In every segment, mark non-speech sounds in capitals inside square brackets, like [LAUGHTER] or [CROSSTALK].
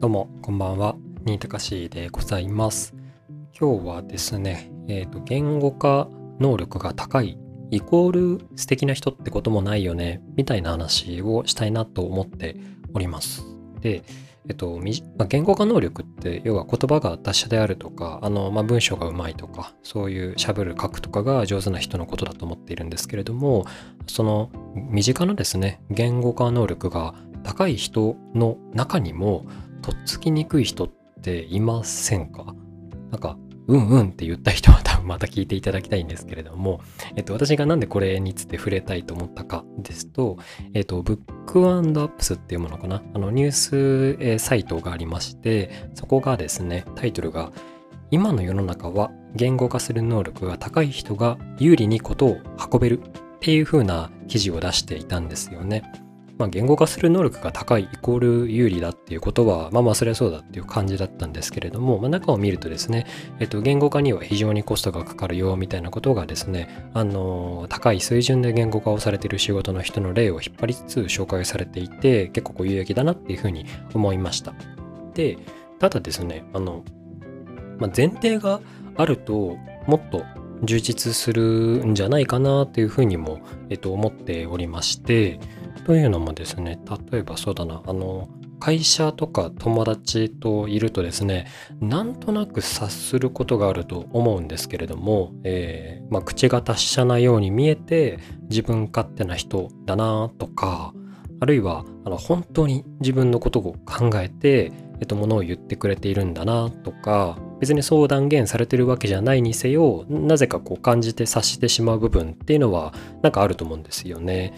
どうも、こんばんは。新高しでございます。今日はですね、えっ、と、言語化能力が高いイコール素敵な人ってこともないよね、みたいな話をしたいなと思っております。で、えっと、まあ言語化能力って、要は言葉が達者であるとか、あの、まあ、文章がうまいとか、そういう喋る書くとかが上手な人のことだと思っているんですけれども、その身近なですね、言語化能力が高い人の中にも、とっつきにくい人っていませんか？なんか、うんうんって言った人は多分また聞いていただきたいんですけれども、えっと、私がなんでこれについて触れたいと思ったかですと、えっと、ブックアップスっていうものかな？あの、ニュース、サイトがありまして、そこがですね、タイトルが、今の世の中は言語化する能力が高い人が有利にことを運べるっていう風な記事を出していたんですよね。まあ、言語化する能力が高いイコール有利だっていうことは、まあまあそれはそうだっていう感じだったんですけれども、まあ、中を見るとですね、えっと、言語化には非常にコストがかかるよみたいなことがですね、あの、高い水準で言語化をされている仕事の人の例を引っ張りつつ紹介されていて、結構こう有益だなっていうふうに思いました。で、ただですね、あの、まあ、前提があると、もっと充実するんじゃないかなっていうふうにも、えっと、思っておりまして、というのもですね、例えばそうだな、あの、会社とか友達といるとですね、なんとなく察することがあると思うんですけれども、えーまあ、口が達者なように見えて自分勝手な人だなとか、あるいはあの本当に自分のことを考えて、えっと、ものを言ってくれているんだなとか、別にそう断言されてるわけじゃないにせよ、なぜかこう感じて察してしまう部分っていうのはなんかあると思うんですよね。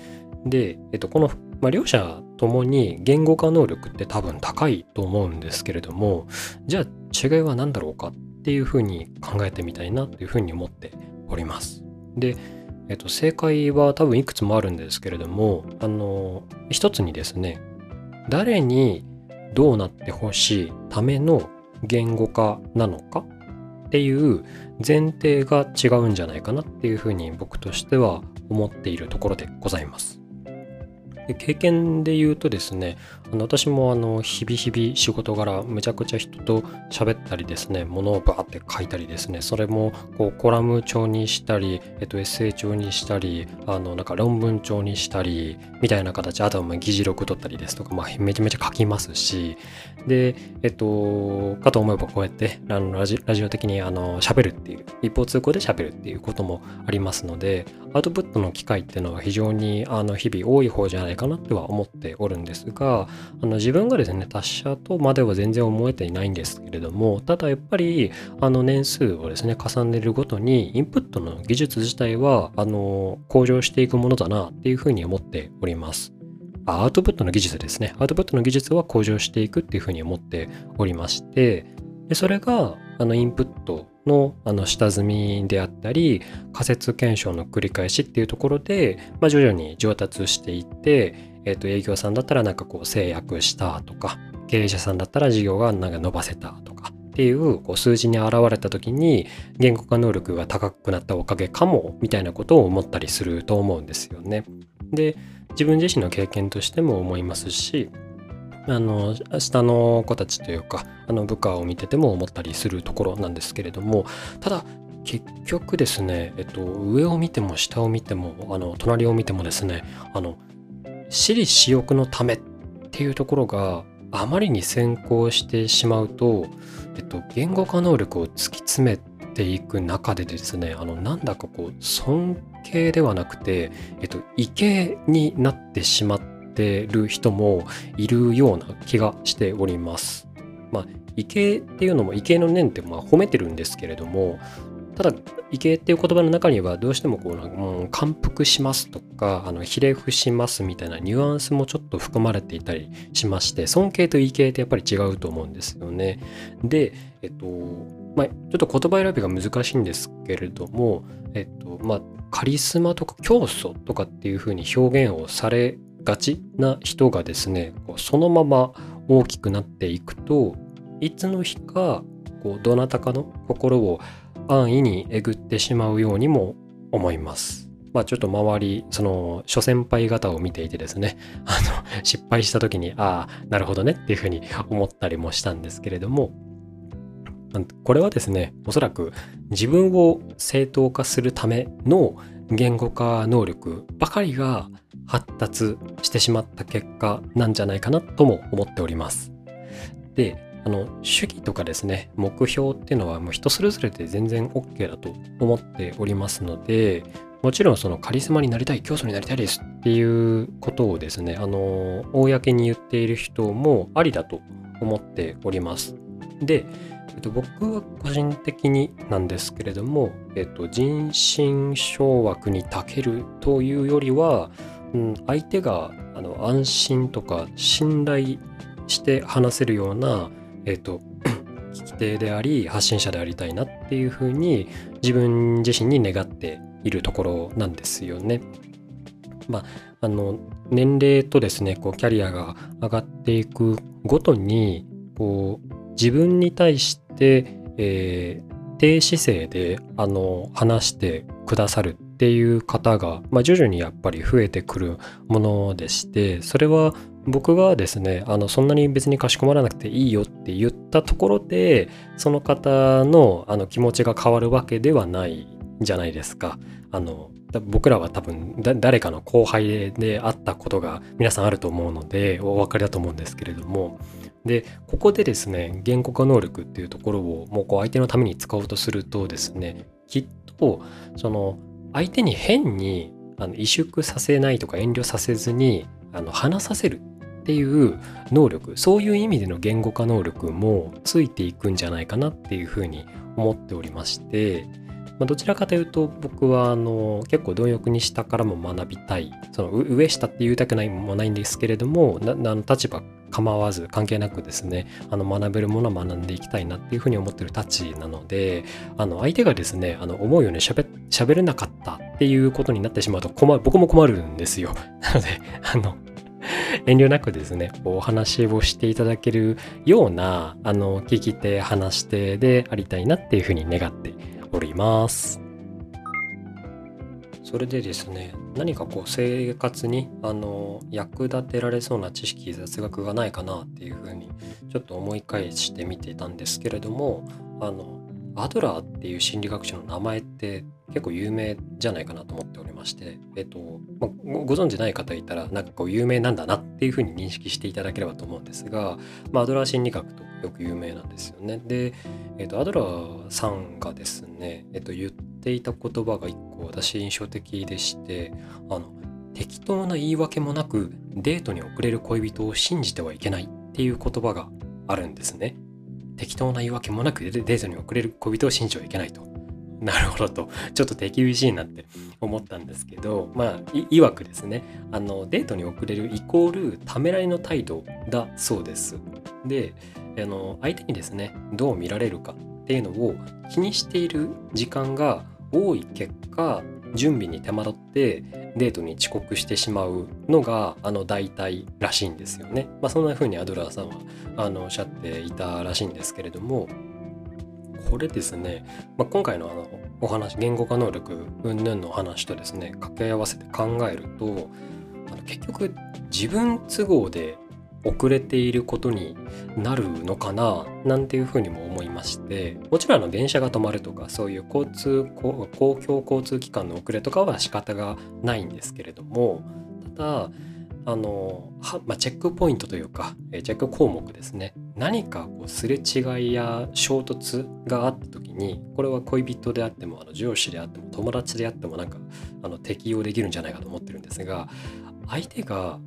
で、えっと、この、まあ、両者ともに言語化能力って多分高いと思うんですけれども、じゃあ違いは何だろうかっていうふうに考えてみたいなというふうに思っております。で、えっと、正解は多分いくつもあるんですけれども、あの、一つにですね、誰にどうなってほしいための言語化なのかっていう前提が違うんじゃないかなっていうふうに僕としては思っているところでございます。で経験で言うとですねあの私もあの日々日々仕事柄むちゃくちゃ人と喋ったりですね物をバーって書いたりですねそれもこうコラム調にしたり、エッセイ調にしたりあのなんか論文調にしたりみたいな形あとは議事録取ったりですとか、まあ、めちゃめちゃ書きますしでえっとかと思えばこうやってラジラジオ的にあの喋るっていう一方通行で喋るっていうこともありますのでアウトプットの機会っていうのは非常にあの日々多い方じゃないかかなっては思っておるんですがあの自分がですね達者とまでは全然思えていないんですけれどもただやっぱりあの年数をですね重ねるごとにインプットの技術自体はあの向上していくものだなっていうふうに思っております。アウトプットの技術ですね。アウトプットの技術は向上していくっていうふうに思っておりまして、でそれがあのインプットのあの下積みであったり仮説検証の繰り返しっていうところで、まあ、徐々に上達していって、えー、と営業さんだったらなんかこう制約したとか経営者さんだったら事業がなんか伸ばせたとかっていうこう数字に現れた時に言語化能力が高くなったおかげかもみたいなことを思ったりすると思うんですよね。で自分自身の経験としても思いますしあの下の子たちというかあの部下を見てても思ったりするところなんですけれどもただ結局ですね、えっと、上を見ても下を見てもあの隣を見てもですねあの私利私欲のためっていうところがあまりに先行してしまうと、えっと、言語化能力を突き詰めていく中でですねあのなんだかこう尊敬ではなくて、えっと、畏敬になってしまってる人もいるような気がしております。まあ、畏敬っていうのも畏敬の念ってまあ褒めてるんですけれどもただ畏敬っていう言葉の中にはどうしてもこう、うん、感服しますとかあのひれ伏しますみたいなニュアンスもちょっと含まれていたりしまして尊敬と畏敬ってやっぱり違うと思うんですよね。でえっとまあちょっと言葉選びが難しいんですけれどもえっとまあカリスマとか教祖とかっていうふうに表現をされがちな人がですねそのまま大きくなっていくといつの日かこうどなたかの心を安易にえぐってしまうようにも思います。まあちょっと周り、その諸先輩方を見ていてですね、[LAUGHS] あの、失敗した時に、ああ、なるほどねっていうふうに思ったりもしたんですけれども、これはですね、おそらく自分を正当化するための言語化能力ばかりが発達してしまった結果なんじゃないかなとも思っております。で、あの主義とかですね目標っていうのはもう人それぞれで全然 OK だと思っておりますのでもちろんそのカリスマになりたい教祖になりたいですっていうことをですねあの公に言っている人もありだと思っておりますで、えっと、僕は個人的になんですけれども、えっと、人心掌握に長けるというよりは、うん、相手があの安心とか信頼して話せるようなえっ、と [CLEARS THROAT] 聞き手であり発信者でありたいなっていうふうに自分自身に願っているところなんですよね。まあ、あの年齢とですねこうキャリアが上がっていくごとにこう自分に対して、えー、低姿勢であの話してくださるっていう方が、まあ、徐々にやっぱり増えてくるものでしてそれは僕がですねあのそんなに別にかしこまらなくていいよって言ったところでその方のあの気持ちが変わるわけではないじゃないですか。あの僕らは多分誰かの後輩であったことが皆さんあると思うのでお分かりだと思うんですけれどもでここでですね言語化能力っていうところをもうこう相手のために使おうとするとですねきっとその相手に変にあの萎縮させないとか遠慮させずにあの話させるっていう能力そういう意味での言語化能力もついていくんじゃないかなっていうふうに思っておりまして、まあ、どちらかというと僕はあの結構貪欲に下からも学びたい。その上下って言いたくないもないんですけれどもな立場構わず関係なくですねあの学べるものは学んでいきたいなっていうふうに思ってるたちなのであの相手がですねあの思うようにしゃべれなかったっていうことになってしまうと困る僕も困るんですよ [LAUGHS] なのであの遠慮なくですね、お話をしていただけるような、あの、聞き手、話し手でありたいなっていうふうに願っております。それでですね、何かこう生活にあの役立てられそうな知識、雑学がないかなっていうふうにちょっと思い返してみていたんですけれども、あの、アドラーっていう心理学者の名前って結構有名じゃないかなと思っておりまして、えっと、まあ、ご存知ない方いたら、なんかこう有名なんだなっていうふうに認識していただければと思うんですが、まあ、アドラー心理学とよく有名なんですよね。で、えっと、アドラーさんがですね、えっと、言っていた言葉が一個私印象的でして、あの、適当な言い訳もなくデートに遅れる恋人を信じてはいけないっていう言葉があるんですね。適当な言い訳もなくデートに遅れる恋人を信じてはいけないと。なるほどと、ちょっと手厳しいなって思ったんですけど、まあ、いわくですね、あの、デートに遅れるイコールためらいの態度だそうです。で、あの、相手にですね、どう見られるかっていうのを気にしている時間が多い結果、準備に手間取ってデートに遅刻してしまうのがあの大体らしいんですよね。まあ、そんな風にアドラーさんはあのおっしゃっていたらしいんですけれどもこれですね、まあ、今回のあのお話言語化能力云々の話とですね掛け合わせて考えるとあの結局自分都合で遅れていることになるのかななんていうふうにも思ましてもちろんあの電車が止まるとかそういう交通公共交通機関の遅れとかは仕方がないんですけれどもただあの、まあ、チェックポイントというかチェック項目ですね。何かこうすれ違いや衝突があった時にこれは恋人であってもあの上司であっても友達であってもなんかあの適用できるんじゃないかと思ってるんですが相手が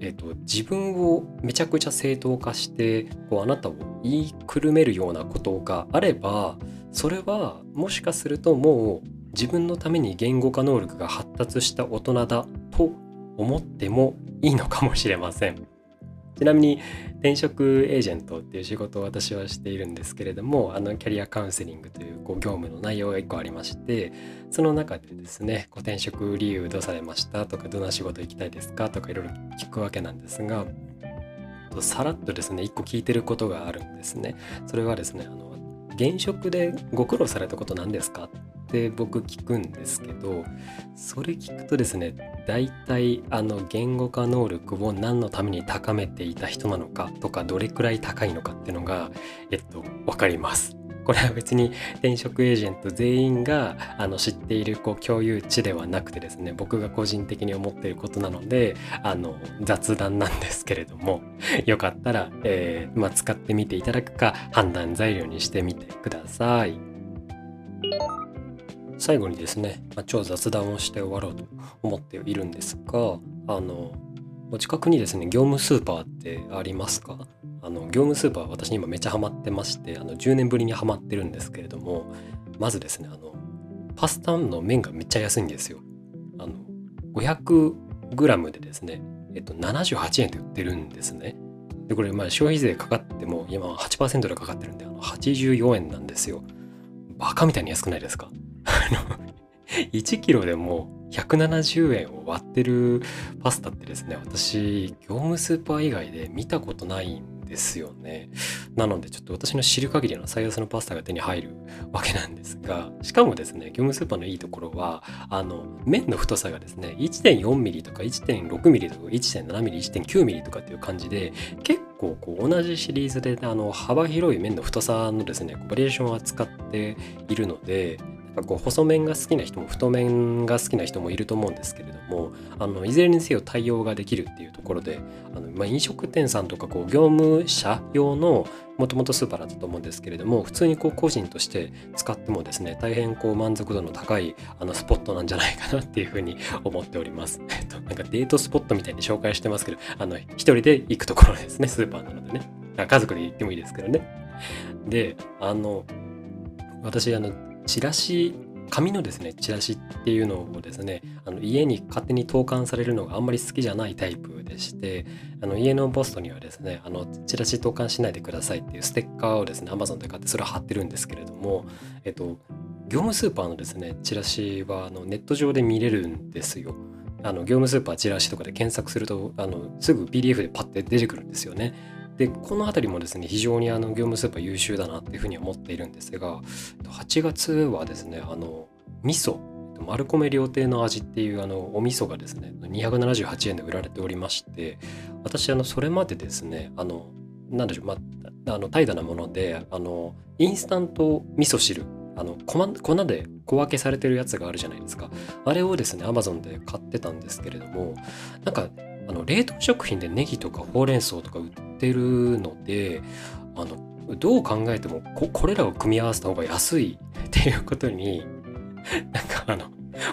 えーと、自分をめちゃくちゃ正当化してこうあなたを言いくるめるようなことがあればそれはもしかするともう自分のために言語化能力が発達した大人だと思ってもいいのかもしれません。ちなみに転職エージェントっていう仕事を私はしているんですけれどもあのキャリアカウンセリングというこう業務の内容が1個ありましてその中でですねこう転職理由どうされましたとかどんな仕事行きたいですかとかいろいろ聞くわけなんですがさらっとですね1個聞いてることがあるんですね。それはですねあの現職でご苦労されたこと何ですかって僕聞くんですけどそれ聞くとですね大体あの言語化能力を何のために高めていた人なのかとかどれくらい高いのかっていうのがえっと分かります。これは別に転職エージェント全員があの知っているこう共有値ではなくてですね僕が個人的に思っていることなのであの雑談なんですけれどもよかったら、えー、まあ、使ってみていただくか判断材料にしてみてください。最後にですね、まあ、超雑談をして終わろうと思っているんですがあのお近くにですね業務スーパーってありますか？あの業務スーパー私今めっちゃハマってましてあの10年ぶりにハマってるんですけれどもまずですねあのパスタの麺がめっちゃ安いんですよ。あの 500g でですねえっと78円で売ってるんですね。でこれまあ消費税かかっても今は8%でかかってるんであの84円なんですよ。バカみたいに安くないですか？の [LAUGHS] 1キロでも170円を割ってるパスタってですね私業務スーパー以外で見たことないんですよね。なのでちょっと私の知る限りの最安のパスタが手に入るわけなんですがしかもですね業務スーパーのいいところはあの麺の太さがですね 1.4mm とか 1.6mm とか 1.7mm、1.9mm とかっていう感じで結構こう同じシリーズであの幅広い麺の太さのですねバリエーションを扱っているのでかこう細麺が好きな人も太麺が好きな人もいると思うんですけれどもあのいずれにせよ対応ができるっていうところであの、まあ、飲食店さんとかこう業務者用のもともとスーパーだったと思うんですけれども普通にこう個人として使ってもですね大変こう満足度の高いあのスポットなんじゃないかなっていうふうに思っております。[LAUGHS] えっと、なんかデートスポットみたいに紹介してますけどあの一人で行くところですねスーパーなのでね家族で行ってもいいですけどね。であの私あのチラシ紙のですねチラシっていうのをですねあの家に勝手に投函されるのがあんまり好きじゃないタイプでしてあの家のポストにはですねあのチラシ投函しないでくださいっていうステッカーをですね Amazon で買ってそれを貼ってるんですけれどもえっと業務スーパーのですねチラシはあのネット上で見れるんですよ。あの業務スーパーチラシとかで検索するとあのすぐ PDF でパッて出てくるんですよね。でこの辺りもですね非常にあの業務スーパー優秀だなっていうふうに思っているんですが8月はですねあの味噌丸米料亭の味っていうあのお味噌がですね278円で売られておりまして私あのそれまでですねあのなんでしょうまああの怠惰なものであのインスタント味噌汁あの粉で小分けされてるやつがあるじゃないですか。あれをですねアマゾンで買ってたんですけれどもなんかあの冷凍食品でネギとかほうれん草とか売っててるのであのどう考えてもここれらを組み合わせた方が安いっていうことに [LAUGHS] なんかあの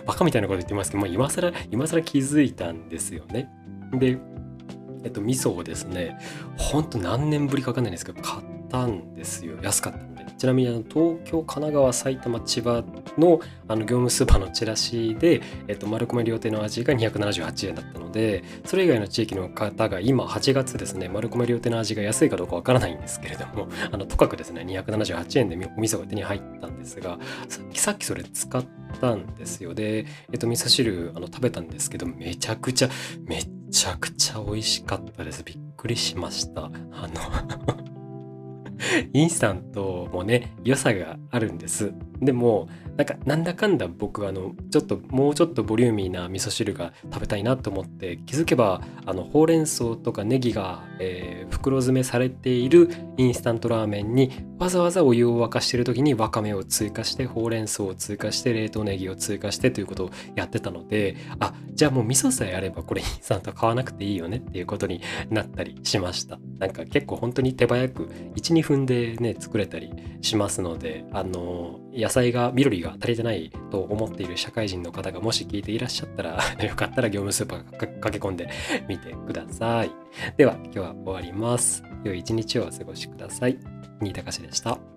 バカみたいなこと言ってますけど、まあ、今更今更気づいたんですよね。でえっと味噌をですねほんと何年ぶりかかんないんですけど買ったんですよ安かったちなみにあの東京神奈川埼玉千葉のあの業務スーパーのチラシで、えっと、丸米料亭の味が278円だったのでそれ以外の地域の方が今8月ですね丸米料亭の味が安いかどうかわからないんですけれども [LAUGHS] あのとかくですね278円でお味噌が手に入ったんですがさっきさっきそれ使ったんですよ。で、えっと、味噌汁あの食べたんですけどめちゃくちゃめちゃくちゃ美味しかったです。びっくりしました。あの [LAUGHS] インスタントもね良さがあるんです。でもなんかなんだかんだ僕あのちょっともうちょっとボリューミーな味噌汁が食べたいなと思って気づけばあのほうれん草とかネギが、えー、袋詰めされているインスタントラーメンにわざわざお湯を沸かしてる時にわかめを追加してほうれん草を追加して冷凍ネギを追加してということをやってたのであじゃあもう味噌さえあればこれインスタント買わなくていいよねっていうことになったりしました。なんか結構本当に手早く12分でね作れたりしますのであの野菜が緑が足りてないと思っている社会人の方がもし聞いていらっしゃったら [LAUGHS] よかったら業務スーパー駆け込んでみてください。では今日は終わります。良い一日をお過ごしください。新高しでした。